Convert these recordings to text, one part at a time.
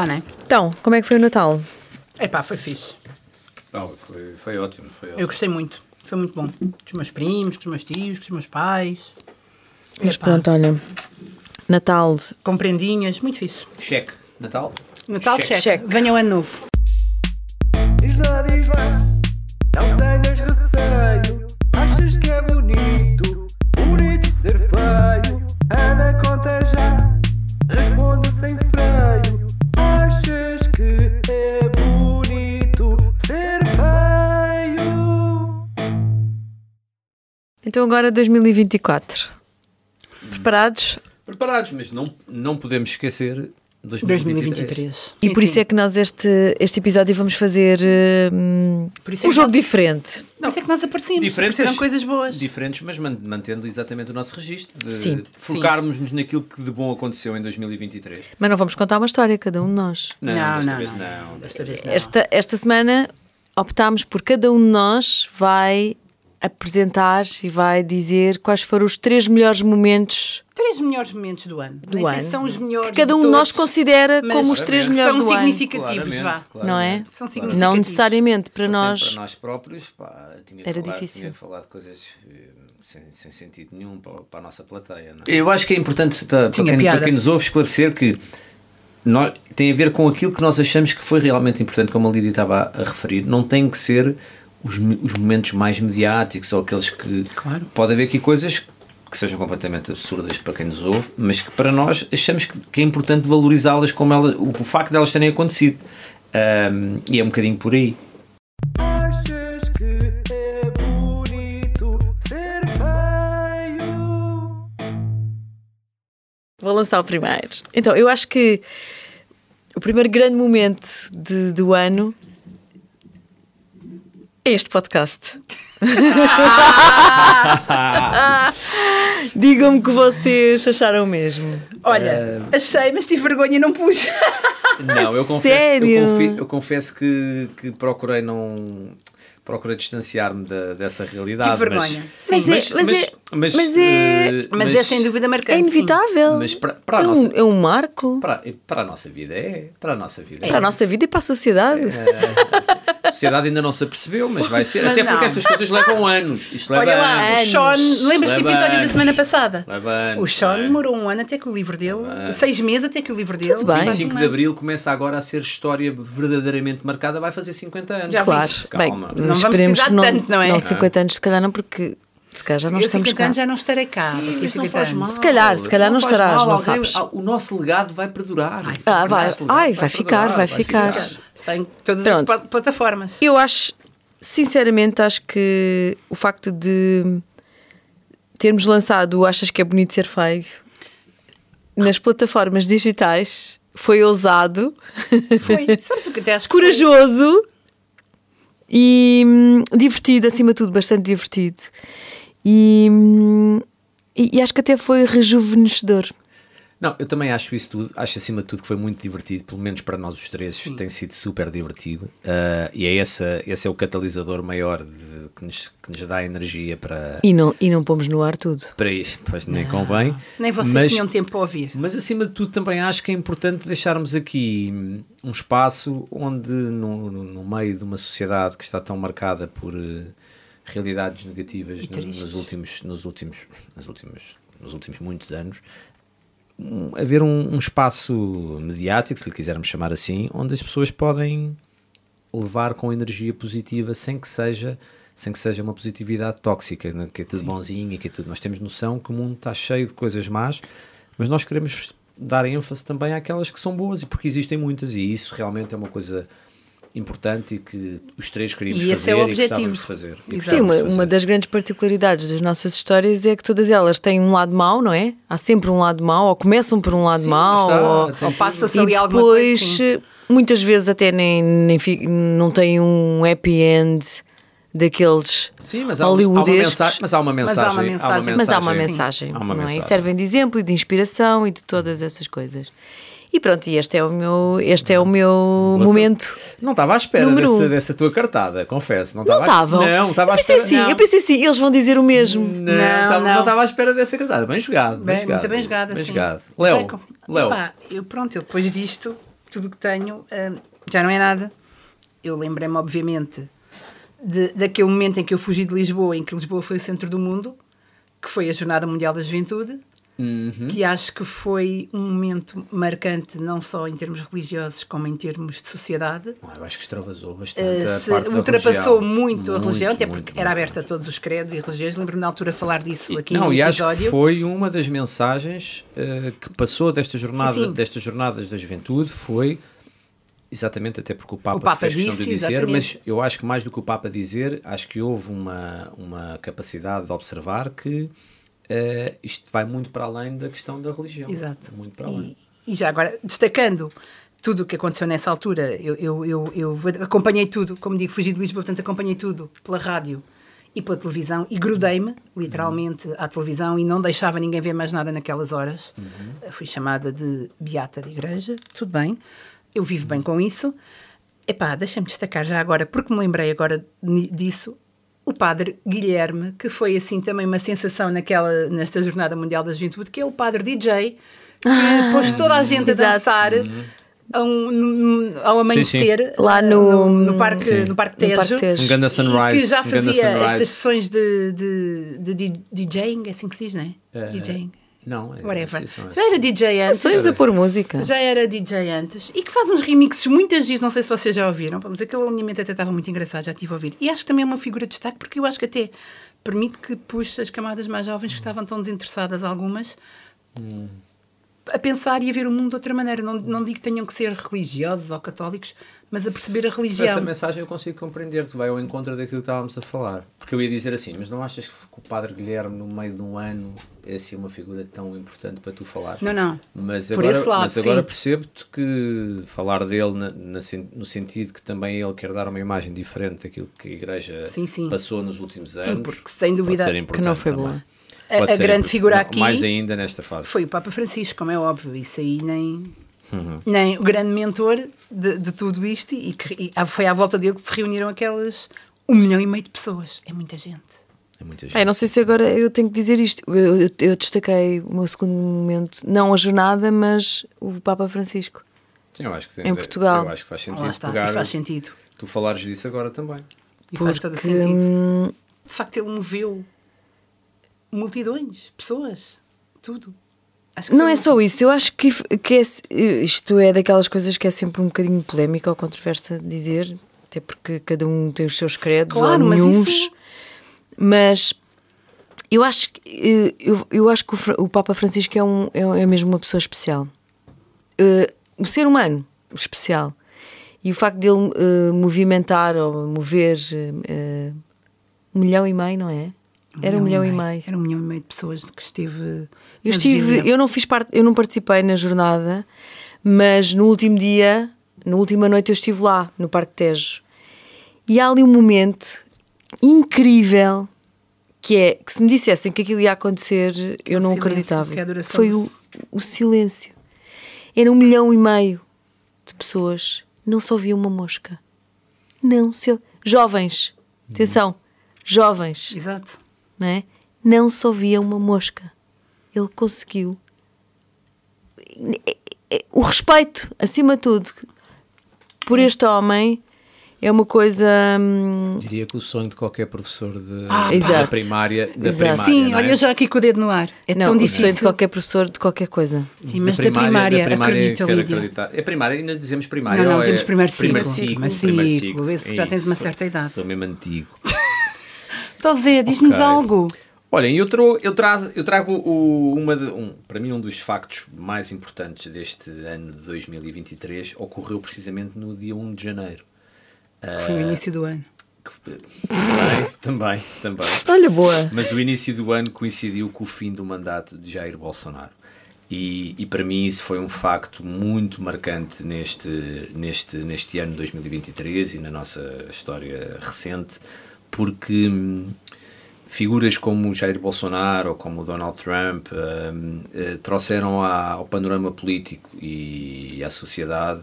Lá, não é? Então, como é que foi o Natal? Epá, foi fixe. Não, foi, foi ótimo, foi ótimo. Eu gostei muito. Foi muito bom. Com os meus primos, com os meus tios, com os meus pais. Mas Epá, pronto, olha. Natal. Com prendinhas, muito fixe. Cheque. Natal? Natal, cheque. Cheque. Venha o ano novo. Então agora 2024. Preparados? Preparados, mas não, não podemos esquecer 2023. 2023. E por isso é que nós este, este episódio vamos fazer hum, é um jogo nós- diferente. Por isso é que nós aparecemos. Diferentes, Apareceram coisas boas. Diferentes, mas man- mantendo exatamente o nosso registro. De Sim. focarmos-nos naquilo que de bom aconteceu em 2023. Mas não vamos contar uma história, cada um de nós. Não, Não, desta não, vez não. não. Desta vez não. Esta, esta semana optámos por cada um de nós vai apresentar e vai dizer quais foram os três melhores momentos Três melhores momentos do ano. do Nem ano. são os melhores. que cada um de nós considera mas como os três melhores são do ano. significativos, vá. Não é? São Não significativos. necessariamente para nós. Para nós próprios, pá, tinha Era falar, difícil. tinha que falar de coisas eh, sem, sem sentido nenhum para, para a nossa plateia. Não é? Eu acho que é importante para, para, quem, para quem nos ouve esclarecer que nós, tem a ver com aquilo que nós achamos que foi realmente importante, como a Lídia estava a, a referir. Não tem que ser os, os momentos mais mediáticos ou aqueles que. Claro. Pode haver aqui coisas que sejam completamente absurdas para quem nos ouve, mas que para nós achamos que, que é importante valorizá-las como elas, o, o facto de elas terem acontecido. Ahm, e é um bocadinho por aí. Achas que é bonito ser feio? Vou lançar o primeiro. Então, eu acho que o primeiro grande momento de- do ano este podcast. Digam-me que vocês acharam mesmo. Olha, achei, mas tive vergonha e não pus. Não, eu confesso, Sério? Eu, confi- eu confesso que, que procurei não. Procurei distanciar-me da- dessa realidade. Mas- vergonha. Mas Sim. é- mas é- mas é- eh, Mas, é sem dúvida marcante. É sim. inevitável. Mas para, para a é, nossa, um, é um marco para, para a nossa vida é. Para a nossa vida é. para a nossa vida e para a sociedade. A sociedade ainda não se apercebeu, mas vai ser. Mas Até não. porque estas coisas levam anos. Isto leva Olha lá, o anos. Sean, lembras-te do Leva episódio da anos. semana passada? Leva anos. O Sean não é? demorou um ano até que o livro dele, anos. seis meses até que o livro dele. Tudo bem. fosse 25 uma- de Abril começa agora a ser história verdadeiramente marcada, vai fazer 50 anos. Já Claro. viste? Bem, Calma. Não vamos esperemos que não, tanto, não é? Não, 50 anos se calhar não, porque se calhar já não estamos 50 cá. anos já não estarei cá. Sim, mas não 50 faz mal. Se calhar, se calhar não faz estarás, mal, não sabes. ah, O nosso legado vai perdurar. Ah, vai. O Ai, vai ficar, vai ficar. Está em todas as Pronto. pla- plataformas. Eu acho, sinceramente, acho que o facto de termos lançado Achas que é bonito ser feio nas plataformas digitais foi ousado, Foi. Sabes o que até acho que foi? corajoso e hum, divertido, acima de tudo, bastante divertido. E, hum, e, e acho que até foi rejuvenescedor. Não, eu também acho isso tudo. Acho acima de tudo que foi muito divertido, pelo menos para nós os três, tem sido super divertido. Ah, e é essa, esse é o catalisador maior de- que, nos, que nos dá energia para, E não, e não pomos no ar tudo. para isso. Pois nem convém. Nem vocês Mas- tinham tempo para ouvir. Mas acima de tudo também acho que é importante deixarmos aqui hum, um espaço onde no, no- no meio de uma sociedade que está tão marcada por eh, realidades negativas no- nos últimos nos últimos nos últimos nos últimos muitos anos um- haver um, um espaço mediático se lhe quisermos chamar assim onde as pessoas podem levar com energia positiva sem que seja sem que seja uma positividade tóxica, né, que é tudo bonzinho e que é tudo. Nós temos noção que o mundo está cheio de coisas más, mas nós queremos dar ênfase também àquelas que são boas e porque existem muitas e isso realmente é uma coisa importante e que os três queríamos E esse fazer é o e objetivo. gostávamos de fazer. E. Sim, uma, de fazer. uma das grandes particularidades das nossas histórias é que todas elas têm um lado mau, não é? Há sempre um lado mau, ou começam por um lado Sim, mau, está, ou, Ou passa-se e ali alguma coisa. depois sim. muitas vezes até nem, nem não tem um happy end daqueles Sim, mas há, um- há uma mensagem, mas há uma Mas há uma mensagem, mensagem. Mas há uma mensagem, Há uma não é? E mensagem. servem de exemplo e de inspiração e de todas essas coisas. E pronto, e este é o meu, este é o meu momento. Não estava à espera Número dessa, um. dessa tua cartada, confesso. Não estava? Não, estava eu à pensei espera. assim, não. eu pensei assim, eles vão dizer o mesmo. Não, Não, estava- à espera dessa cartada. Bem jogado. Bem, Bem, jogado. muito bem jogada. Bem sim. jogado. Léo, é Léo. Epá, eu pronto, eu depois disto tudo o que tenho hum, já não é nada. Eu lembrei-me, obviamente, de, daquele momento em que eu fugi de Lisboa, em que Lisboa foi o centro do mundo, que foi a Jornada Mundial da Juventude, Uhum. que acho que foi um momento marcante, não só em termos religiosos, como em termos de sociedade. Ah, Eu acho que extravasou bastante Uh, se ultrapassou religião. muito, a religião, até muito, porque muito, era muito. aberta a todos os credos e religiões. Lembro-me na altura falar disso aqui não, no e acho que foi uma das mensagens eh, que passou desta jornada, Sim, sim. destas jornadas da juventude foi exatamente até porque o Papa, O Papa fez questão disse, de dizer, exatamente. mas eu acho que mais do que o Papa dizer, acho que houve uma, uma capacidade de observar que eh, isto vai muito para além da questão da religião. Exato. Muito para além. E, e já agora, destacando tudo o que aconteceu nessa altura, eu, eu, eu, eu acompanhei tudo, como digo, fugi de Lisboa, portanto acompanhei tudo pela rádio e pela televisão e grudei-me, literalmente, à televisão e não deixava ninguém ver mais nada naquelas horas. Fui chamada de beata de igreja, tudo bem, eu vivo bem com isso. Epá, deixa-me destacar já agora, porque me lembrei agora disso, o padre Guilherme, que foi assim também uma sensação naquela, nesta Jornada Mundial da Juventude, que é o padre DJ, que pôs toda a gente a exato. dançar ao, no- ao amanhecer Lá no- no, parque, Sim. no parque No Tejo. Parque Tejo. Um ganda sunrise. que já um fazia sunrise. estas sessões de, de, de, de DJing, é assim que se diz, não é? Eh, DJing. Não, é, Whatever. sim, são Já era DJ antes. Sessões a pôr música. Já era DJ antes e que faz uns remixes muitas vezes, não sei se vocês já ouviram, mas aquele alinhamento até estava muito engraçado, já tive a ouvir. E acho que também é uma figura de destaque porque eu acho que até permite que puxe as camadas mais jovens que estavam tão desinteressadas, algumas, a pensar e a ver o mundo de outra maneira. Não, não digo que tenham que ser religiosos ou católicos, mas a perceber a Essa religião. mensagem eu consigo compreender, tu vai ao encontro daquilo que estávamos a falar. Porque eu ia dizer assim, mas não achas que o Padre Guilherme, no meio de um ano, é assim uma figura tão importante para tu falar? Não, não. Mas Por agora, esse lado, mas agora sim. percebo-te que falar dele na- na no sentido que também ele quer dar uma imagem diferente daquilo que a Igreja Sim, sim. passou nos últimos anos. porque sem dúvida que não foi boa. A- Pode a grande figura aqui Mais ainda nesta fase. Foi o Papa Francisco, como é óbvio. Isso aí nem. Uhum. Nem o grande mentor de, de tudo isto, e, que, e ah, foi à volta dele que se reuniram aquelas um milhão e meio de pessoas. É muita gente. É muita gente. Ai, não sei se agora eu tenho que dizer isto. Eu, eu- eu destaquei o meu segundo momento, não a jornada, mas o Papa Francisco. Eu acho que sim. em Portugal. Eu acho que faz sentido está, pegar. faz sentido. Tu falares disso agora também. E faz todo Porque, sentido. hum, De facto, ele moveu multidões, pessoas, tudo. Acho que Não é só isso, eu acho que, que é- isto é daquelas coisas que é sempre um bocadinho polémica ou controversa dizer, até porque cada um tem os seus credos Claro, ou mas nenhuns. isso- Mas eu acho que eh, eu, eu acho que o, o Papa Francisco é, um, é, é mesmo uma pessoa especial. Eh, um ser humano especial. E o facto dele eh, movimentar ou mover eh, um milhão e meio, não é? Era um milhão e meio. Era um milhão e meio de pessoas que esteve. Eu estive, eu não fiz parte, eu não participei na jornada, mas no último dia, na última noite eu estive lá no Parque Tejo. E há ali um momento incrível que é que se me dissessem que aquilo ia acontecer, eu não silêncio, acreditava. é Foi o, o silêncio. Era um milhão e meio de pessoas, não se ouvia uma mosca. Não se Jovens, atenção, jovens Exato. não é? Não se ouvia uma mosca. Ele conseguiu o respeito, acima de tudo, por este homem é uma coisa. hum, Diria que o sonho de qualquer professor de, Ah, da primária. Da Exato. primária Sim, não é? olha, eu já aqui com o dedo no ar. É não, tão o difícil. sonho de qualquer professor de qualquer coisa. Sim, mas da primária, acredita, quero Lídia. acreditar. É primária, ainda dizemos primária. Não, não, ou dizemos é primeiro ciclo. Primeiro Primeiro ciclo. primeiro ciclo, ciclo. esse já tens uma certa idade. Sou mesmo antigo. Então, Zé, diz-nos Ok. algo. Olhem, eu, tro- eu, trazo- eu trago o- uma de- um, para mim um dos factos mais importantes deste ano de 2023 ocorreu precisamente no dia 1 de janeiro. Foi o início do ano. Também, também, também. Olha, boa. Mas o início do ano coincidiu com o fim do mandato de Jair Bolsonaro. E, e para mim isso foi um facto muito marcante neste, neste, neste ano de 2023 e na nossa história recente, porque hum, figuras como Jair Bolsonaro ou como o Donald Trump hum, eh, trouxeram à- ao panorama político e à sociedade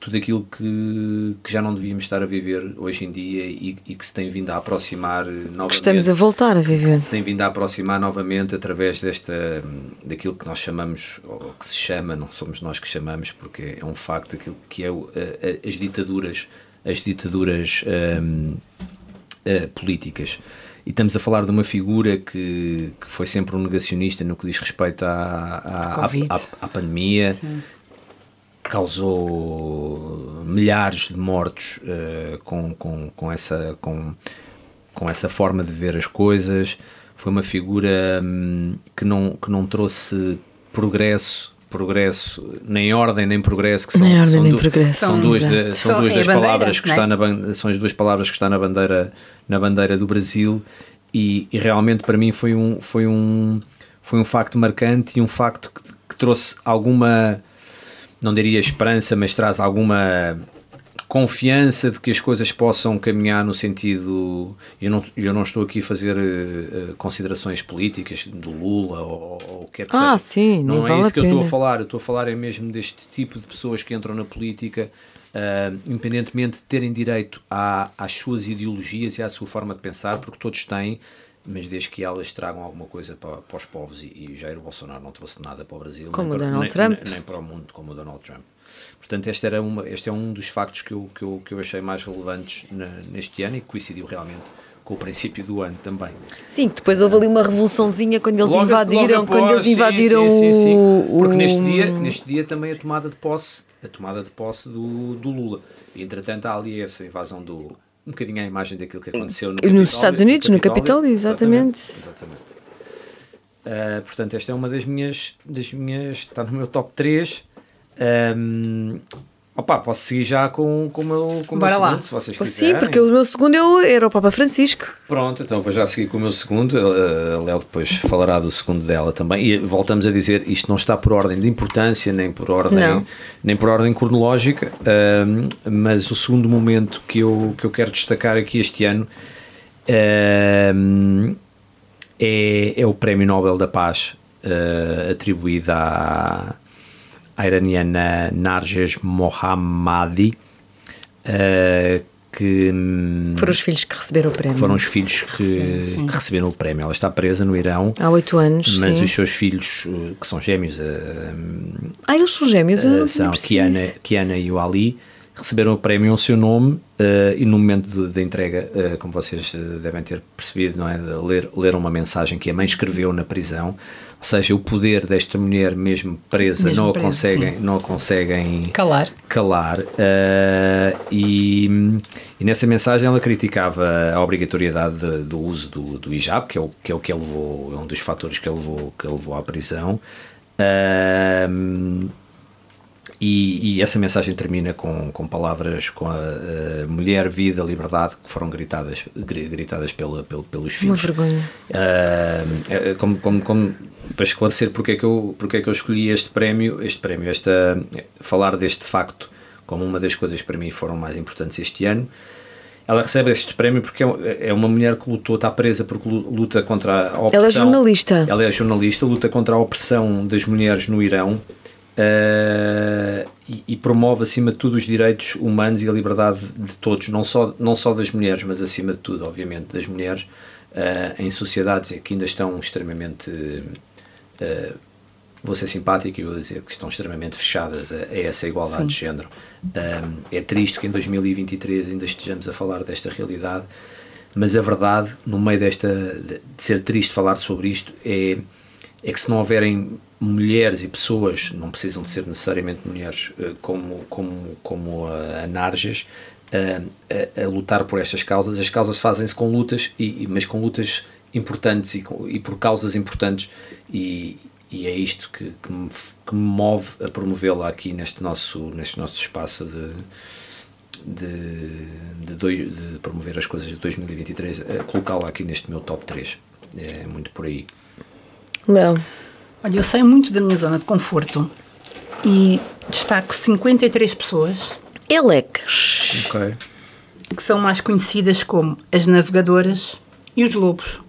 tudo aquilo que, que já não devíamos estar a viver hoje em dia e, e que se tem vindo a aproximar eh, novamente. Que estamos a voltar a viver. se tem vindo a aproximar novamente através desta daquilo que nós chamamos ou que se chama não somos nós que chamamos porque é um facto aquilo que é o- a- a- as ditaduras as ditaduras hum, eh, políticas e estamos a falar de uma figura que, que foi sempre um negacionista no que diz respeito à, à, à- à pandemia Sim. Causou milhares de mortos eh, com, com, com, essa, com, com essa forma de ver as coisas. Foi uma figura hum, que, não, que não trouxe progresso, progresso, nem ordem nem progresso, que são, Nem ordem são nem du- progresso. São duas, da- são duas das bandeira, palavras que é? está na são as duas palavras que está na bandeira na bandeira do Brasil e, e realmente para mim foi um foi um foi um facto marcante e um facto que, que trouxe alguma não diria esperança, mas traz alguma confiança de que as coisas possam caminhar no sentido. Eu não, eu não estou aqui a fazer eh, considerações políticas do Lula ou, ou o que quer que Ah, seja. sim, não é vale isso que eu estou a falar. Eu estou a falar é mesmo deste tipo de pessoas que entram na política. ah, independentemente de terem direito à, às suas ideologias e à sua forma de pensar, porque todos têm, mas desde que elas tragam alguma coisa para, para os povos, e, e Jair Bolsonaro não trouxe nada para o Brasil, Como nem, para, Donald nem- Trump. nem- nem para o mundo como o Donald Trump. Portanto, este, era uma, este é um dos factos que eu, que eu, que eu achei mais relevantes na- neste ano e que coincidiu realmente com o princípio do ano também. Sim, que depois houve ali uma revoluçãozinho quando eles Logo- invadiram, logo quando após, eles sim, invadiram sim, sim, sim. o- Porque neste dia, neste dia também a tomada de posse, a tomada de posse do, do Lula. E, entretanto, há ali essa invasão do um bocadinho a imagem daquilo que aconteceu no Nos Capitólio- Estados Unidos, no Capitólio, exatamente. Exatamente. Ah, portanto, esta é uma das minhas, das minhas. Está no meu top 3. Um, opa, posso seguir já com, com o meu, com o meu Bora lá. segundo, se vocês Sim, quiserem. porque o meu segundo eu era o Papa Francisco. Pronto, então vou já seguir com o meu segundo. A a Léo depois falará do segundo dela também. E voltamos a dizer: isto não está por ordem de importância, nem por ordem, Não. nem por ordem cronológica. ahm, mas o segundo momento que eu, que eu quero destacar aqui este ano ahm, é, é o Prémio Nobel da Paz ah, atribuído à, à iraniana Narges Mohammadi. ah, que hum, Foram os filhos que receberam o prémio. foram os filhos que, que receberam o prémio. Ela está presa no Irão, Há oito anos. mas sim. os seus filhos, eh, que são gêmeos, eh, Ah, eles são gêmeos? Tinha são Kiana. Kiana e o Ali, receberam o prémio ao seu nome eh, e no momento da entrega, eh, como vocês devem ter percebido, não é? Ler, leram uma mensagem que a mãe escreveu na prisão. Ou seja, o poder desta mulher, mesmo presa, Mesmo não, a conseguem, não a conseguem Calar. calar. Eh, e, e nessa mensagem ela criticava a obrigatoriedade de- do uso do, do hijab que é o que é o que levou é um dos fatores que levou que levou à prisão. Ahm, e, e essa mensagem termina com, com palavras com a, a mulher, vida, liberdade que foram gritadas, gri- gritadas pela, pelo- pelos Uma filhos. vergonha. Ah, é, como, como, como- para esclarecer porque é, que eu, porque é que eu escolhi este prémio, este prémio, esta, falar deste facto como uma das coisas que para mim foram mais importantes este ano. Ela recebe este prémio porque é é uma mulher que lutou, está presa porque lu- luta contra a opressão. Ela é jornalista. Ela é jornalista, luta contra a opressão das mulheres no Irão eh, e, e promove acima de tudo os direitos humanos e a liberdade de todos, não só, não só das mulheres, mas acima de tudo, obviamente, das mulheres eh, em sociedades que ainda estão extremamente. eh, vou ser simpático e vou dizer que estão extremamente fechadas a, a essa igualdade de género. Um, é triste que em 2023 ainda estejamos a falar desta realidade, mas a verdade, no meio desta de ser triste falar sobre isto, é, é que se não houverem mulheres e pessoas, não precisam de ser necessariamente mulheres, eh, como, como, como a, a Narges, eh, a, a lutar por estas causas, as causas fazem-se com lutas, e, mas com lutas importantes e, e por causas importantes, e, e é isto que, que, me, que me move a promovê-la aqui neste nosso, neste nosso espaço de, de, de, de promover as coisas de 2023, a colocá-la aqui neste meu top 3. É muito por aí. Léo. Olha, eu saio muito da minha zona de conforto e destaco 53 pessoas Elecas. Ok. que são mais conhecidas como as navegadoras e os lobos.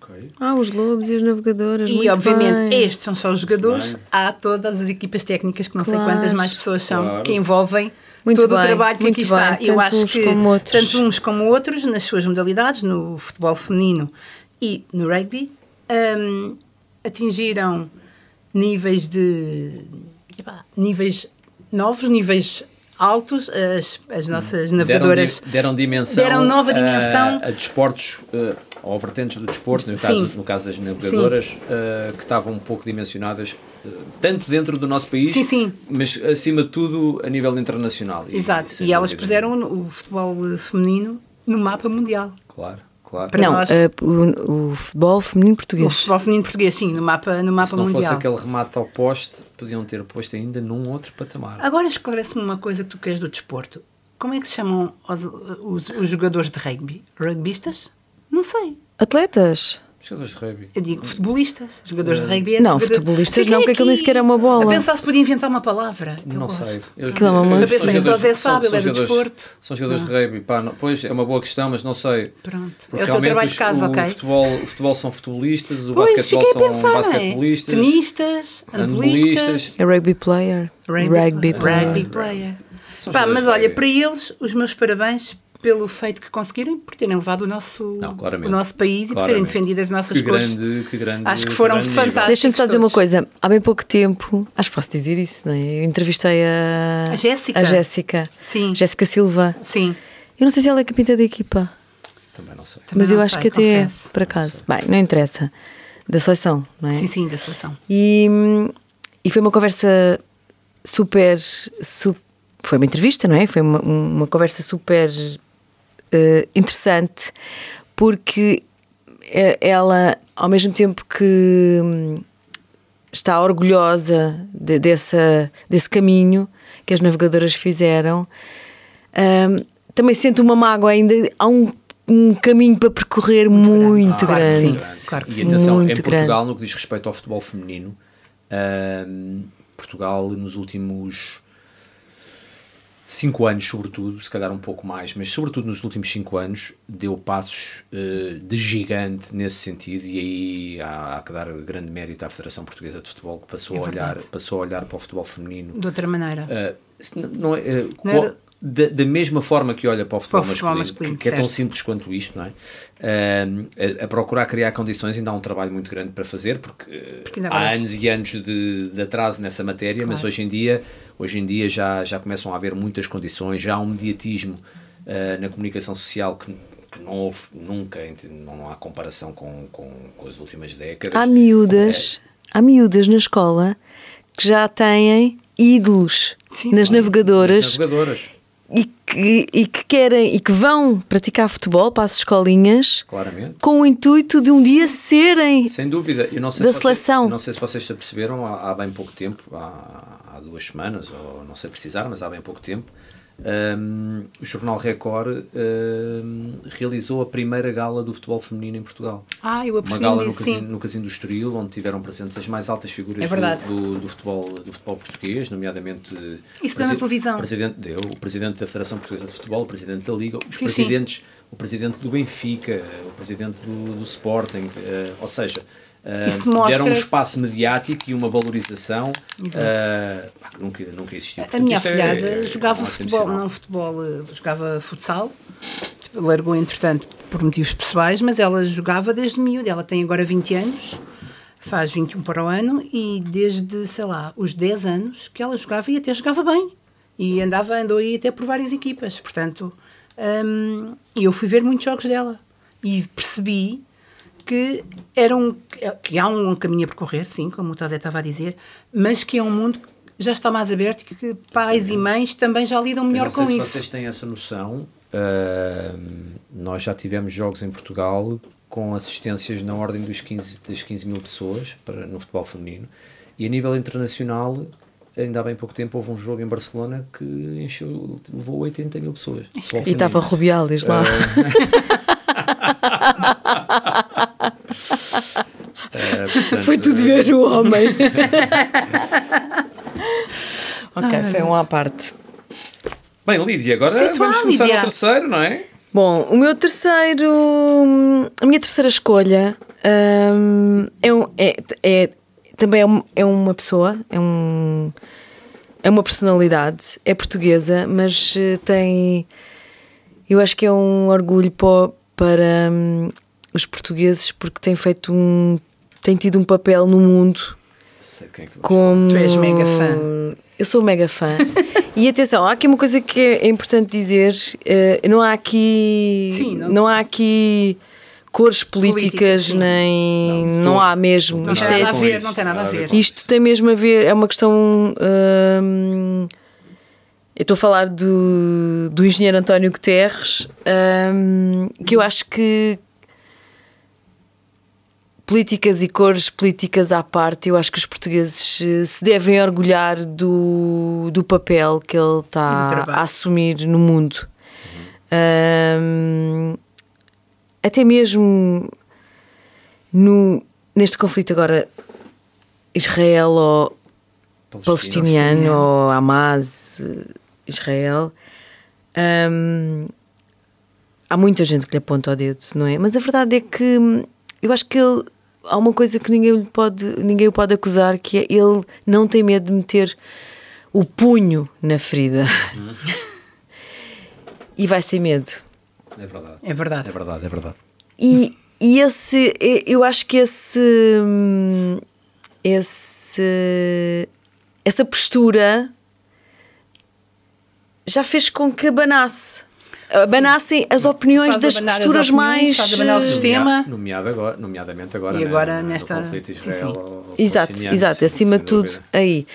Ok. Ah, os lobos e as navegadoras. E muito obviamente bem. estes são só os jogadores, Bem. há todas as equipas técnicas que não Claro. sei quantas mais pessoas são Claro. que envolvem Muito todo o bem, trabalho que aqui está. bem. Eu Tanto acho uns que como outros. tanto uns como outros, nas suas modalidades, no futebol feminino e no rugby, hum, atingiram níveis de epá, níveis novos, níveis altos. As, as nossas navegadoras Deram, deram dimensão. deram nova dimensão. A, a desportos, uh, ou vertentes do desporto, no Sim. caso, no caso das navegadoras, uh, que estavam um pouco dimensionadas, uh, tanto dentro do nosso país, Sim, sim. mas acima de tudo a nível internacional. E, Exato. sem E elas puseram o futebol feminino no mapa mundial. Claro, claro. Para não, nós- eh, o, o futebol feminino português. O futebol feminino português, sim, no mapa, no mapa Se não fosse mundial. aquele remate ao poste, podiam ter posto ainda num outro patamar. Agora esclarece-me uma coisa que tu queres do desporto. Como é que se chamam os, os- os jogadores de rugby? Rugbistas? Não sei. Atletas. Jogadores de rugby. Eu digo futebolistas. Jogadores de rugby é Não, jogador- futebolistas não, porque aquilo nem sequer é uma bola. A pensar se podia inventar uma palavra. Eu não gosto. sei. Eu, Aquilo é uma são Eu pensei, jogadores- então, Zé são- sabe, ele é do jogadores- desporto. São jogadores de rugby. Pá, não- pois é uma boa questão, mas não sei. Pronto. Porque é o teu trabalho de casa, o ok? Futebol, o futebol são futebolistas, o Pois, basquetebol fiquei a são pensar, não é? basquetebolistas. Tenistas, handbolistas. É rugby player. Rugby, player. rugby player. São Pá, jogadores mas olha, para eles, os meus parabéns pelo feito que conseguiram por terem levado o nosso, Não, o nosso país e por terem defendido as nossas que cores. grande, que grande, Acho que foram nível. fantásticos. Deixa-me só dizer uma coisa. Há bem pouco tempo, acho que posso dizer isso, não é? Eu entrevistei a, A Jéssica. A Jéssica. Sim. Jéssica Silva. Sim. Eu não sei se ela é capitã da equipa, Também não sei. Também mas eu não acho sei, que até confesso. é, por acaso. Bem, não interessa. Da seleção, não é? Sim, sim, da seleção. E, e foi uma conversa super. su- foi uma entrevista, não é? Foi uma, uma conversa super eh, interessante, porque eh, ela, ao mesmo tempo que hum, está orgulhosa de- dessa, desse caminho que as navegadoras fizeram, hum, também sente uma mágoa ainda. Há um, um caminho para percorrer muito, Claro que grande. sim. Claro que e atenção, Muito em Portugal, grande. no que diz respeito ao futebol feminino, ahm, Portugal nos últimos cinco anos, sobretudo, se calhar um pouco mais, mas sobretudo nos últimos cinco anos, deu passos eh, de gigante nesse sentido e aí há, há que dar grande mérito à Federação Portuguesa de Futebol que passou, É a, olhar, passou a olhar para o futebol feminino De outra maneira. Uh, se n- não é, uh, Não qual- era- da, da mesma forma que olha para o futebol, Para o futebol masculino, masculino, que, que é tão simples quanto isto, não é? Um, a, a procurar criar condições ainda há um trabalho muito grande para fazer, porque, uh, Porque há anos e anos de, de atraso nessa matéria, mas Claro. hoje em dia, hoje em dia já, já começam a haver muitas condições, já há um mediatismo uh, na comunicação social que, que não houve nunca, não há comparação com, com, com as últimas décadas. Há miúdas, há miúdas na escola que já têm ídolos Sim, nas navegadoras As navegadoras, que, e que querem e que vão praticar futebol para as escolinhas claramente. com o intuito de um dia serem. Sem dúvida. Eu não sei Da se seleção. Vocês, não sei se vocês se aperceberam há, há bem pouco tempo, há, há duas semanas, ou não sei precisar, mas há bem pouco tempo, hum, o Jornal Record hum, realizou a primeira gala do futebol feminino em Portugal. Ah, eu Uma gala no casino, sim. no casino do Estoril, onde tiveram presentes as mais altas figuras É do, do, do futebol, do futebol português, nomeadamente Isso deu na televisão. presidente, deu, o presidente da Federação Portuguesa de Futebol, o presidente da Liga, os Sim, sim. presidentes, o presidente do Benfica, o presidente do, do Sporting, eh, ou seja, eh, Isso mostra- deram um espaço mediático e uma valorização que nunca, nunca existiu. A Portanto, minha isto é- afilhada é jogava um ato futebol, não futebol, eh, jogava futsal. Largou, entretanto, por motivos pessoais, mas ela jogava desde miúda. Ela tem agora 20 anos, faz 21 para o ano, e desde, sei lá, os 10 anos que ela jogava e até jogava bem. E andava, andou aí até por várias equipas. Portanto, e eu fui ver muitos jogos dela e percebi que, era um, que há um caminho a percorrer, sim, como o Tozé estava a dizer, mas que é um mundo que já está mais aberto e que pais e mães também já lidam melhor não sei com se isso. vocês têm essa noção. ahm, nós já tivemos jogos em Portugal com assistências na ordem dos 15, das 15 mil pessoas para, no futebol feminino. E a nível internacional, ainda há bem pouco tempo, houve um jogo em Barcelona que encheu, levou 80 mil pessoas. futebol E estava. Rubiales lá. Ah, portanto, Foi tudo ver o homem. ok, foi um à parte. Bem, Lídia, agora Situar, vamos começar Lídia. no terceiro, não é? Bom, o meu terceiro. A minha terceira escolha hum, é, um- é, é- também é, um- é uma pessoa, é um, é uma personalidade, é portuguesa, mas eh, tem. Eu acho que é um orgulho po- para hum, os portugueses porque tem feito um. Tem tido um papel no mundo Sei de quem é que tu como. Tu és mega fã. Eu sou mega fã. e atenção, há aqui uma coisa que é importante dizer: eh, não há aqui. Sim, não- não... há aqui cores políticas, sim. nem. Não, Não, há mesmo. não Isto tem é nada a ver, não tem nada a ver. isto tem mesmo a ver, é uma questão. hum, eu estou a falar do, do engenheiro António Guterres, hum, que eu acho que políticas e cores políticas à parte, eu acho que os portugueses eh, se devem orgulhar do, do papel que ele está a assumir no mundo. Hum, até mesmo no, neste conflito agora Israel ou palestiniano ou Hamas, eh, Israel, hum, há muita gente que lhe aponta o dedo, não é? Mas a verdade é que hum, eu acho que ele, há uma coisa que ninguém, lhe pode, ninguém o pode acusar, que é ele não tem medo de meter o punho na ferida. e vai sem medo. É verdade. É verdade. É verdade, é verdade. E, e esse, eu acho que esse, hum, esse, essa postura já fez com que abanasse. Abanassem as opiniões Faz das posturas opiniões, mais. faz abanar o eh, sistema. Nomea- Nomeado agora, nomeadamente agora, E agora na- no nesta- conflito sim, sim. Israel Exato, exato, acima de tudo, aí.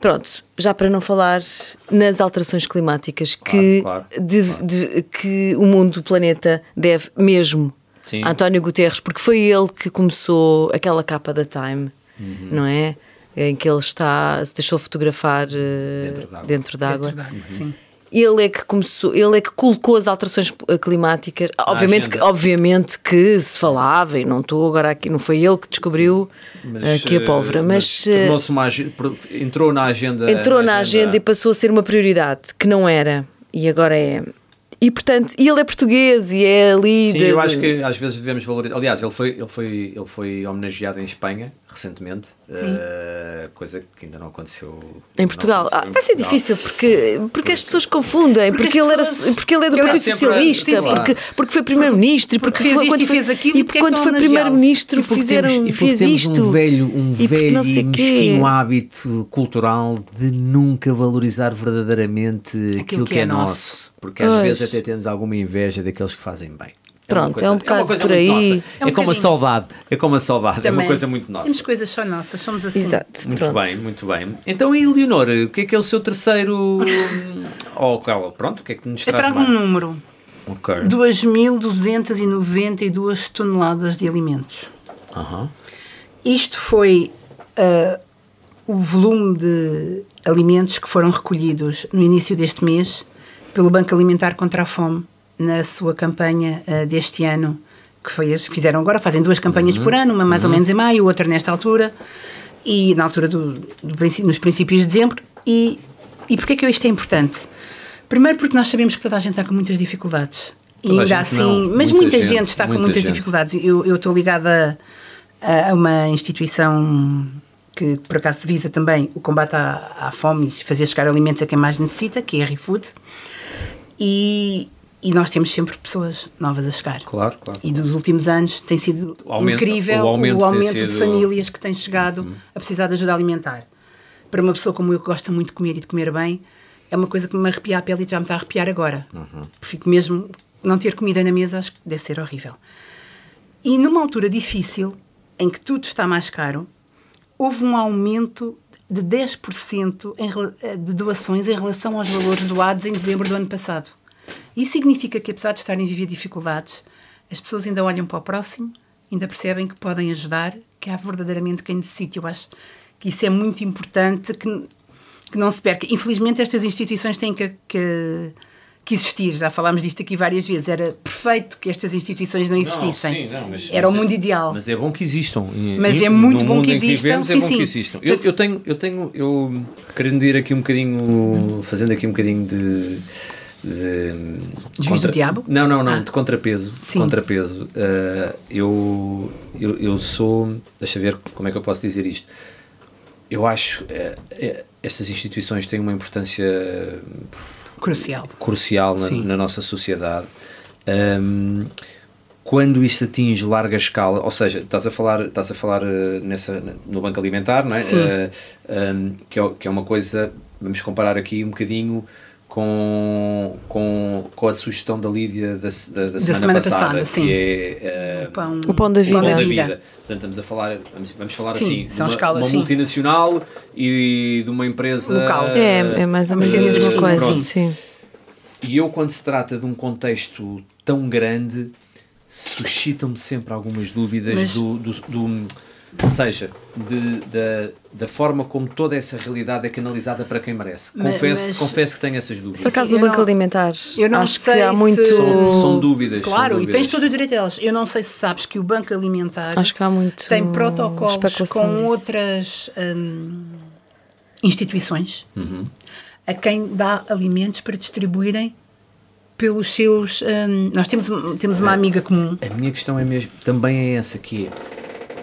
Pronto, já para não falar nas alterações climáticas que, claro, de- claro. de- que o mundo, o planeta, deve mesmo Sim. a António Guterres, porque foi ele que começou aquela capa da Time, Uhum. não é? Em que ele está, se deixou fotografar eh, Dentro d'água. dentro d'água. Dentro d'água, Sim. Ele é que começou, ele é que colocou as alterações eh, climáticas. Obviamente que, agenda. obviamente que se falava, e não estou agora aqui, não foi ele que descobriu aqui a pólvora, mas, eh, tornou-se uma ag- pro- entrou na agenda. entrou na agenda e passou a ser uma prioridade, que não era, e agora é. E portanto, e ele é português e é ali. Sim, de- eu acho que às vezes devemos valorizar. Aliás, ele foi, ele foi, ele foi homenageado em Espanha recentemente, eh, coisa que ainda não aconteceu Em Portugal. aconteceu Ah, em vai ser Portugal. difícil porque, porque as pessoas confundem. Porque, as ele, era, porque ele é do Eu Partido Socialista, sim, sim. porque, porque foi Primeiro-Ministro, e Porque porque, isto quando e foi, fez aquilo, e porque quando é que foi Primeiro-Ministro E porque fizeram, temos, e porque fez temos isto. um velho, um E porque velho e mesquinho hábito cultural de nunca valorizar verdadeiramente aquilo, que, é nosso. Porque às Pois. vezes até temos alguma inveja daqueles que fazem bem. Pronto, é um bocado por muito aí. nossa. É É, um como a saudade. É como a saudade. É Também. uma coisa muito nossa. Temos coisas só nossas, somos assim. Exato. Muito pronto. bem, muito bem. Então, e Leonor, o que é que é o seu terceiro. oh, qual- pronto, o que é que nos Eu traz trago um mais? número: Ok. 2.292 toneladas de alimentos. Aham. Isto foi ah, o volume de alimentos que foram recolhidos no início deste mês pelo Banco Alimentar contra a Fome na sua campanha ah, deste ano, que foi as que fizeram agora, fazem duas campanhas por ano, uma mais ou menos em maio, outra nesta altura, e na altura do, do nos princípios de dezembro. E, e porquê que isto é importante? Primeiro porque nós sabemos que toda a gente está com muitas dificuldades. E Toda ainda assim, não, mas muita muita, gente, gente, está com muita muitas gente. dificuldades. Eu eu estou ligada a, a uma instituição que por acaso visa também o combate à, à fome e fazer chegar alimentos a quem mais necessita, que é a ReFood. E, e nós temos sempre pessoas novas a chegar. Claro, claro. E dos últimos anos tem sido O aumento- incrível o aumento tem aumento sido- de famílias que têm chegado a precisar de ajuda alimentar. Para uma pessoa como eu que gosta muito de comer e de comer bem, é uma coisa que me arrepia a pele e já me está a arrepiar agora. Fico mesmo. Não ter comida na mesa acho que deve ser horrível. E numa altura difícil, em que tudo está mais caro, houve um aumento de 10% em rela- eh, de doações em relação aos valores doados em dezembro do ano passado. Isso significa que, apesar de estarem a viver dificuldades, as pessoas ainda olham para o próximo, ainda percebem que podem ajudar, que há verdadeiramente quem necessite. Eu acho que isso é muito importante que, que não se perca. Infelizmente, estas instituições têm que, que, que existir. Já falámos disto aqui várias vezes. Era perfeito que estas instituições não existissem. Não, sim, não, mas- Era o mas é- mundo ideal. Mas é bom que existam. Mas e é muito no bom que existam, vivemos, é bom sim. que existam. Eu, eu tenho, eu tenho, eu querendo ir aqui um bocadinho, fazendo aqui um bocadinho de. de Juiz do diabo? Não, não, não, Ah. de contrapeso. de Sim. contrapeso. Uh, eu, eu, eu sou. Deixa ver como é que eu posso dizer isto. Eu acho. eh, eh, estas instituições têm uma importância Crucial. crucial na, na nossa sociedade. Ahm, quando isso atinge larga escala, ou seja, estás a falar, estás a falar eh, nessa, no banco alimentar, não é? Sim. Eh, ahm, que, é, que é uma coisa, vamos comparar aqui um bocadinho com, com, com a sugestão da Lídia da, se- da, da semana, semana passada, passada, sim. que é eh, O pão, O pão da vida. Pão da da vida. Portanto, estamos a falar, vamos, vamos falar Sim, assim, de uma, escalas, uma sim. multinacional e de uma empresa Local. É, é mais ou menos a eh, mesma coisa. pronto. Sim. E eu, quando se trata de um contexto tão grande, suscitam-me sempre algumas dúvidas Mas- do, do, do- seja, de, da, da forma como toda essa realidade é canalizada para quem merece. Confesso, mas- confesso que tenho essas dúvidas. Por acaso eu Banco não- Alimentar, eu não acho que sei há se- muito. São, são dúvidas. são Claro, e dúvidas. tens todo o direito delas. Eu não sei se sabes que o Banco Alimentar Acho que há muito tem protocolos com disso. outras hum, instituições Uhum. a quem dá alimentos para distribuírem pelos seus. hum, nós temos, temos uma amiga comum. A minha questão é mesmo, também é essa, que é,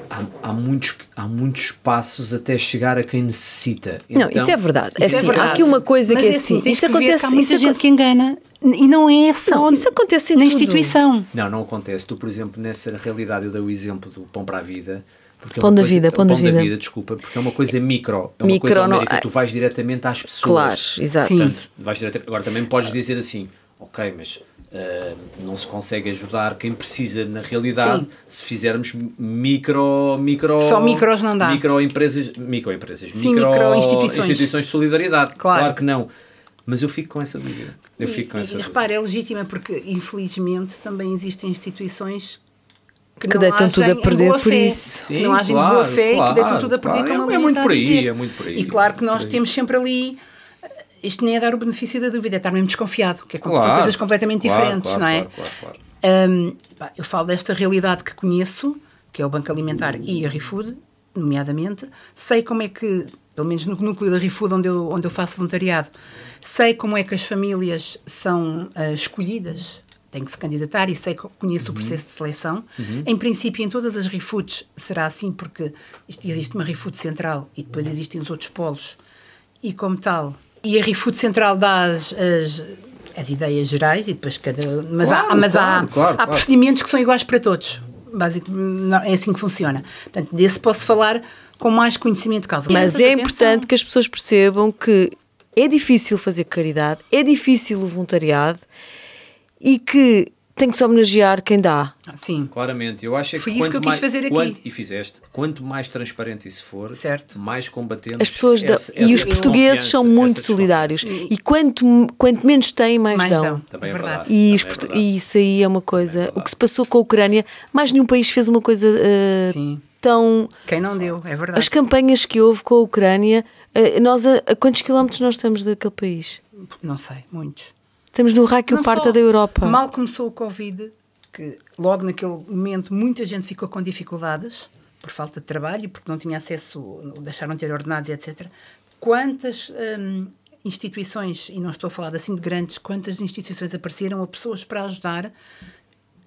há, há, muitos, há muitos passos até chegar a quem necessita. Não, Então, isso é verdade. É Isso assim, verdade. há aqui uma coisa Mas que é é assim. Isso que ver que acontece. há muita Isso, gente que engana e não é só Não, isso acontece na tudo. instituição. Não, não acontece. Tu, por exemplo, nessa realidade, eu dei o exemplo do pão para a vida. Porque é Pão uma da coisa- vida, pão da vida. desculpa, porque é uma coisa micro, é uma Micro, coisa não- numérica, é- tu vais diretamente às pessoas. Claro, exato. Sim. Portanto, vais agora também podes dizer assim, ok, mas ah, não se consegue ajudar quem precisa na realidade Sim. se fizermos micro, micro Só micros não dá. microempresas, microempresas, Sim, micro microinstituições. instituições de solidariedade. Claro. Claro. que não. Mas eu fico com essa dúvida. Eu fico com E- essa e repara, é legítima porque, infelizmente, também existem instituições que, Que não deitam agem tudo a perder boa por fé, isso. que não Sim, agem claro, de boa fé e que claro, deitam tudo a perder claro. como É a muito está a aí, é muito por aí. E claro que nós temos sempre ali. Isto nem é dar o benefício da dúvida, é estar mesmo desconfiado, que é são Claro, coisas completamente claro, diferentes, claro, não é? claro, claro, claro. Hum, pá, eu falo desta realidade que conheço, que é o Banco Alimentar e a ReFood, nomeadamente. Sei como é que, pelo menos no núcleo da ReFood, onde eu, onde eu faço voluntariado, sei como é que as famílias são ah, escolhidas, têm que se candidatar e sei, que conheço o processo de seleção. Em princípio, em todas as ReFoods será assim, porque isto, existe uma ReFood central e depois existem os outros polos, e como tal. E a ReFood central dá as, as, as ideias gerais e depois cada. Mas há, Claro, mas há, claro, claro, há claro. procedimentos que são iguais para todos. Basicamente, é assim que funciona. Portanto, desse posso falar com mais conhecimento de causa. Mas Mas é importante que as pessoas percebam que é difícil fazer caridade, é difícil o voluntariado e que tem que se homenagear quem dá. Ah, Sim. Claramente, eu acho é que Foi isso que eu quis mais, fazer aqui. quanto- e fizeste, quanto mais transparente isso for, Certo. mais combatemos. As pessoas da- essa- e essa os portugueses são essa muito solidários e quanto, quanto menos têm, mais, Mais dão. dão. Também é verdade. E, os Também é verdade. e isso aí é uma coisa. verdade. o que se passou com a Ucrânia, mais nenhum país fez uma coisa eh, Sim. tão. Quem não deu, é verdade. As campanhas que houve com a Ucrânia, eh, nós a, a quantos quilómetros nós estamos daquele país? Não sei, muitos. Estamos no raio Não parta da Europa. Mal começou o Covid, que logo naquele momento muita gente ficou com dificuldades por falta de trabalho, porque não tinha acesso, deixaram de ter ordenados, etc. Quantas hum, instituições, e não estou a falar assim de grandes, quantas instituições apareceram a pessoas para ajudar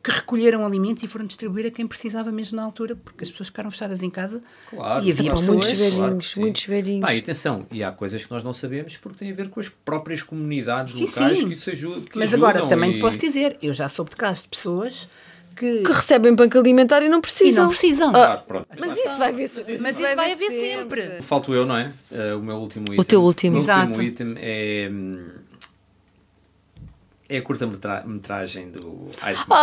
que recolheram alimentos e foram distribuir a quem precisava mesmo na altura, porque as pessoas ficaram fechadas em casa Claro, e havia pessoas... muitos velhinhos, claro muitos velhinhos. Pá, e atenção, e há coisas que nós não sabemos porque têm a ver com as próprias comunidades Sim, locais sim. que isso ajuda. que Mas agora também e- posso dizer, eu já soube de casos de pessoas que, Que recebem banco alimentar e não e precisam. não precisam. Claro, pronto. Mas isso vai ver sempre. Mas isso vai haver sempre. Falto eu, não é? Eh, o meu último item. teu último. O Exato. último item é. É a curta-metragem do Iceman.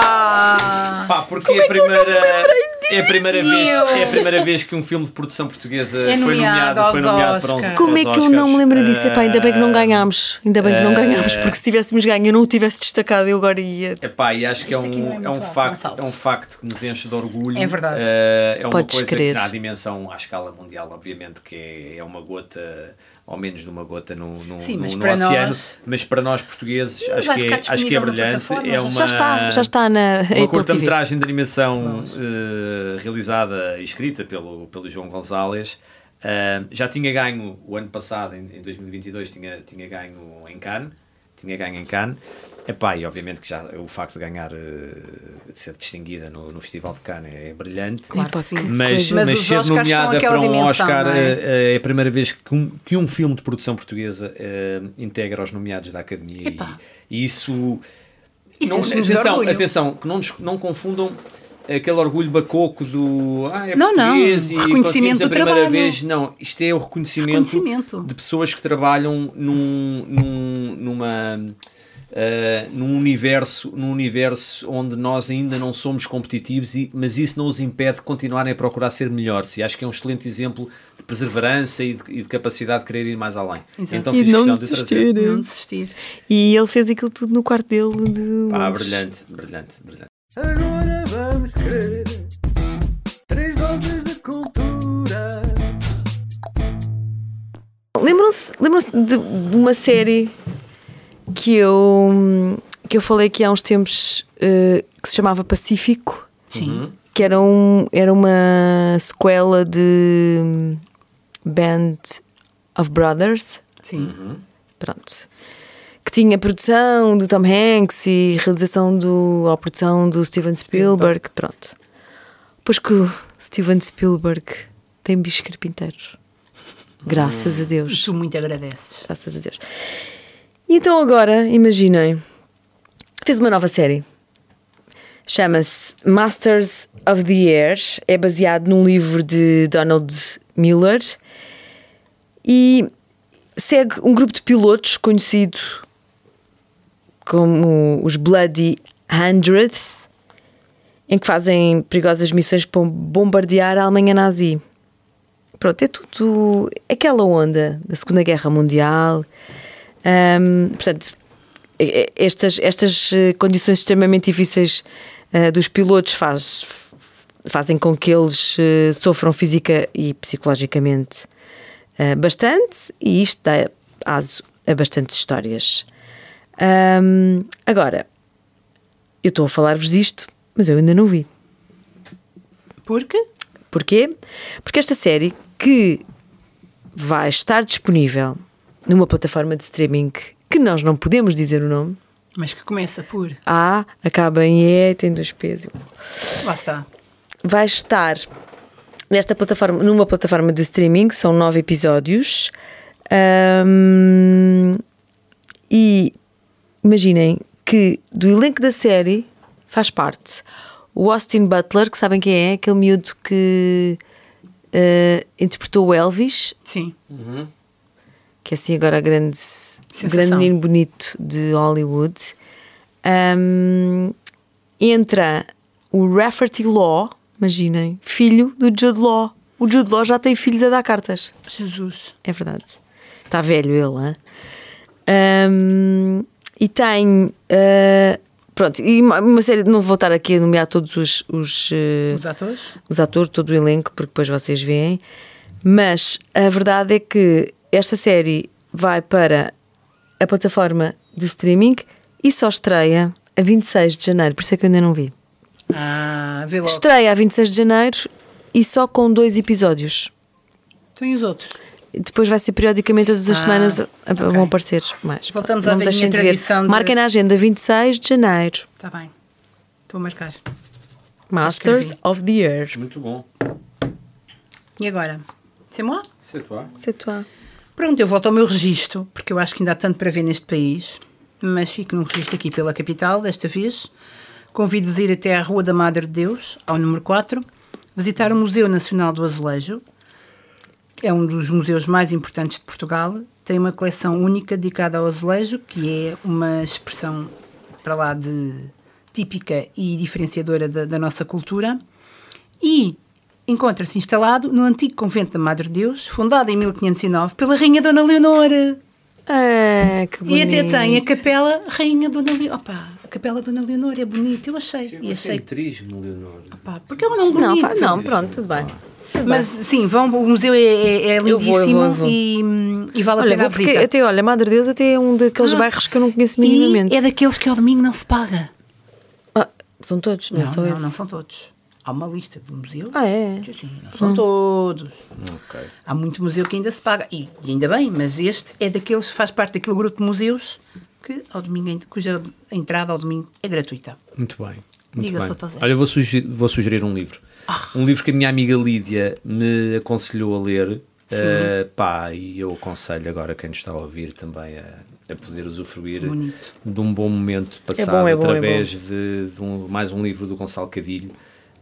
Ah! Pá, porque é a primeira. É a primeira vez, é a primeira vez que um filme de produção portuguesa É foi nomeado foi nomeado para Oscars. Como é que eu não me lembro disso? Epá, ainda bem que não Ah, ganhámos. Ainda bem que não eh, ganhámos, porque se tivéssemos ganho eu não o tivesse destacado, eu agora ia. Epá, e acho que é Isto é um, muito é um facto, Gonçalo. é um facto que nos enche de orgulho. É verdade. Eh, é uma Podes coisa crer. que na dimensão à escala mundial, obviamente, que é, é uma gota, ou menos de uma gota no, no, Sim, no- no oceano. nós- Mas para nós portugueses, Mas acho que, é, acho que é brilhante. É uma, Já está, já está na uma curta-metragem de animação eh, realizada e escrita pelo, pelo João Gonzalez. Eh, já tinha ganho o ano passado, em, em 2022, tinha, tinha ganho em Cannes. tinha ganho em Cannes. Epá, e obviamente que já o facto de ganhar, eh, de ser distinguida no, no Festival de Cannes é brilhante. Claro que sim. Mas, Mas mas os ser nomeada para um dimensão, Oscar não é? eh, é a primeira vez que um, que um filme de produção portuguesa eh, integra os nomeados da Academia. E, e isso. Isso não, atenção, orgulho. atenção, que não, nos- não confundam aquele orgulho bacoco do ah, é Não, não, português e reconhecimento conseguimos a primeira trabalho. vez. Não, isto é o reconhecimento, Reconhecimento. de pessoas que trabalham num, num, numa. Uh, num universo num universo onde nós ainda não somos competitivos e, mas isso não os impede de continuarem a procurar ser melhores e acho que é um excelente exemplo de perseverança e de, e de capacidade de querer ir mais além Exato. então E fiz não questão de trazer desistir. Não desistir. E ele fez aquilo tudo no quarto dele de ah, Londres. brilhante, brilhante, brilhante Agora vamos querer três doses de cultura. Lembram-se lembram de, de uma série que eu, que eu falei aqui há uns tempos eh, que se chamava Pacífico? Sim. Que era, um, era uma sequela de Band of Brothers. Sim. Pronto. Que tinha produção do Tom Hanks e realização do, ou produção do Steven Spielberg. Pronto. Pois que o Steven Spielberg tem bichos carpinteiros. Graças a Deus. Tu muito agradeces. Graças a Deus. E então agora, imaginem, fez uma nova série. Chama-se Masters of the Air. É baseado num livro de Donald Miller. E segue um grupo de pilotos conhecido como os Bloody Hundredth, em que fazem perigosas missões para bombardear a Alemanha nazi. Pronto, é tudo aquela onda da Segunda Guerra Mundial. Ahm, portanto, estas, estas eh, condições extremamente difíceis eh, dos pilotos faz, fazem com que eles eh, sofram física e psicologicamente eh, bastante, e isto dá aso a bastantes histórias. Ahm, agora, eu estou a falar-vos disto, mas eu ainda não vi. Porque? Porquê? Porque esta série que vai estar disponível numa plataforma de streaming que nós não podemos dizer o nome. Mas que começa por. A acaba em E, tem dois P's. Lá está. Vai estar nesta plataforma, numa plataforma de streaming, são nove episódios. Ahm, e imaginem que do elenco da série faz parte o Austin Butler, que sabem quem é, aquele miúdo que eh, interpretou o Elvis, Sim. Que é assim agora grande, grande menino bonito de Hollywood. Ahm, entra o Rafferty Law, imaginem, filho do Jude Law. O Jude Law já tem filhos a dar cartas. Jesus. É verdade. Está velho ele, hein? Ahm, e tem. ah, pronto, e uma, uma série. Não vou estar aqui a nomear todos os, os, eh, Os atores? os atores, todo o elenco, porque depois vocês veem. Mas a verdade é que esta série vai para a plataforma de streaming e só estreia a 26 de janeiro, por isso é que eu ainda não vi. Ah, vê logo. Estreia a 26 de janeiro e só com dois episódios. Então e os outros? Depois vai ser periodicamente todas as Ah, semanas a- ok. vão aparecer mais. Voltamos Não à velhinha deixem de ver. tradição de- Marquem na agenda 26 de janeiro. Está Tá bem. Estou a marcar. Masters of the Air. muito bom E agora? C'est moi? c'est toi C'est toi. Pronto, eu volto ao meu registro, porque eu acho que ainda há tanto para ver neste país, mas fico num registro aqui pela capital, desta vez. Convido-vos a ir até à Rua da Madre de Deus, ao número 4, visitar o Museu Nacional do Azulejo, é um dos museus mais importantes de Portugal. Tem uma coleção única dedicada ao azulejo, que é uma expressão para lá de típica e diferenciadora da, da nossa cultura. E encontra-se instalado no antigo convento da Madre de Deus, fundado em 1509 pela Rainha Dona Leonor. Ah, que E bonito. até tem a capela Rainha Dona Leonor. Opa, a capela Dona Leonor é bonita, eu achei. E achei trismo Leonor Pá, porque é um nome Não, bonito. fa- não, pronto, tudo bem. Mas sim, vão, o museu é, é, é Eu vou, eu lindíssimo vou, eu vou. E, e vale a Olha, pena vou a porque visita. até, olha, Madre Deus até é um daqueles Ah, bairros que eu não conheço E minimamente. é daqueles que ao domingo não se paga. Ah, são todos, não, Não, é só não, esse. não são todos. Há uma lista de museus. Ah, é? Sim, não são todos. ok Há muito museu que ainda se paga. E, e ainda bem, mas este é daqueles, faz parte daquele grupo de museus que ao domingo, cuja entrada ao domingo é gratuita. Muito bem. Muito Diga, bem. Sr. Tosé. Olha, eu vou sugerir, vou sugerir um livro. Ah. Um livro que a minha amiga Lídia me aconselhou a ler. Uh, pá, e eu aconselho agora quem nos está a ouvir também a, a poder usufruir Bonito. de um bom momento passado bom, é bom, é através De, de um- mais um livro do Gonçalo Cadilho.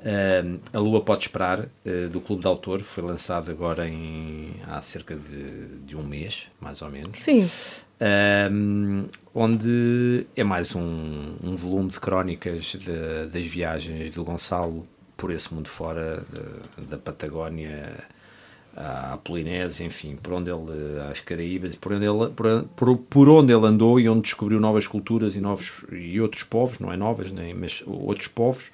Uh, a Lua Pode Esperar, uh, do Clube de Autor, foi lançado agora em, há cerca de, de um mês, mais ou menos. Sim. Um, onde é mais um, um volume de crónicas de- das viagens do Gonçalo por esse mundo fora, de- da Patagónia à Polinésia, enfim, por onde ele, às Caraíbas, por onde ele, por, por, por onde ele andou e onde descobriu novas culturas e, novos, e outros povos, não é novas, nem, mas outros povos.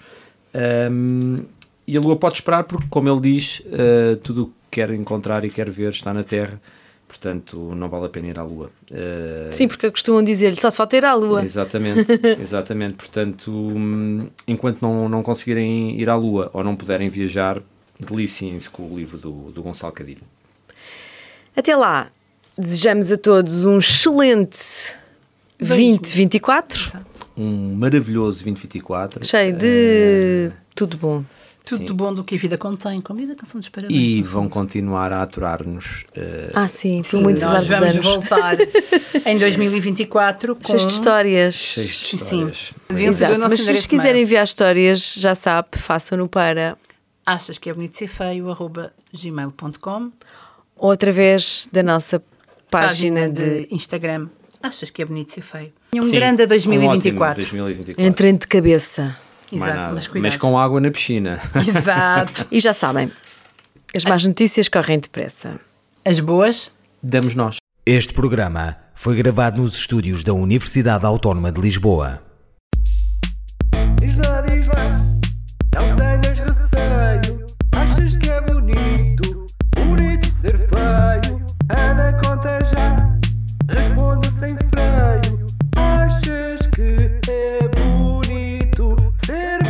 Um, e a Lua pode esperar porque, como ele diz, uh, tudo o que quer encontrar e quer ver está na Terra, portanto não vale a pena ir à Lua. Uh, Sim, porque costumam dizer-lhe só se falta ir à lua. Exatamente, exatamente. Portanto, hum, enquanto não, não conseguirem ir à Lua ou não puderem viajar, deliciem-se com o livro do, do Gonçalo Cadilho. Até lá, desejamos a todos um excelente 2024, Um maravilhoso 2024. cheio de tudo bom. Tudo Sim. de bom do que a vida contém, como diz a canção dos parabéns. E no vão continuar a aturar-nos. uh, Ah, sim, Sim, muitos nós largos vamos anos. voltar em 2024 com... Cheios de histórias. cheios de Sim. histórias. O Exato, mas se de quiserem enviar histórias, já sabe, façam-no para Achas que é bonito ser feio, arroba gmail.com ou através da nossa página, de, Instagram. Achas que é bonito ser feio? E um Sim, grande a 2024. Um 2024. Entrem de cabeça. Exato, mas, mas com água na piscina. Exato. e já sabem, as más notícias correm depressa. As boas, damos nós. Este programa foi gravado nos estúdios da Universidade Autónoma de Lisboa. Diz lá, diz lá, não tenhas receio. Achas que é bonito, bonito ser feio? Anda, conta já, responde sem freio achas que é bonito ser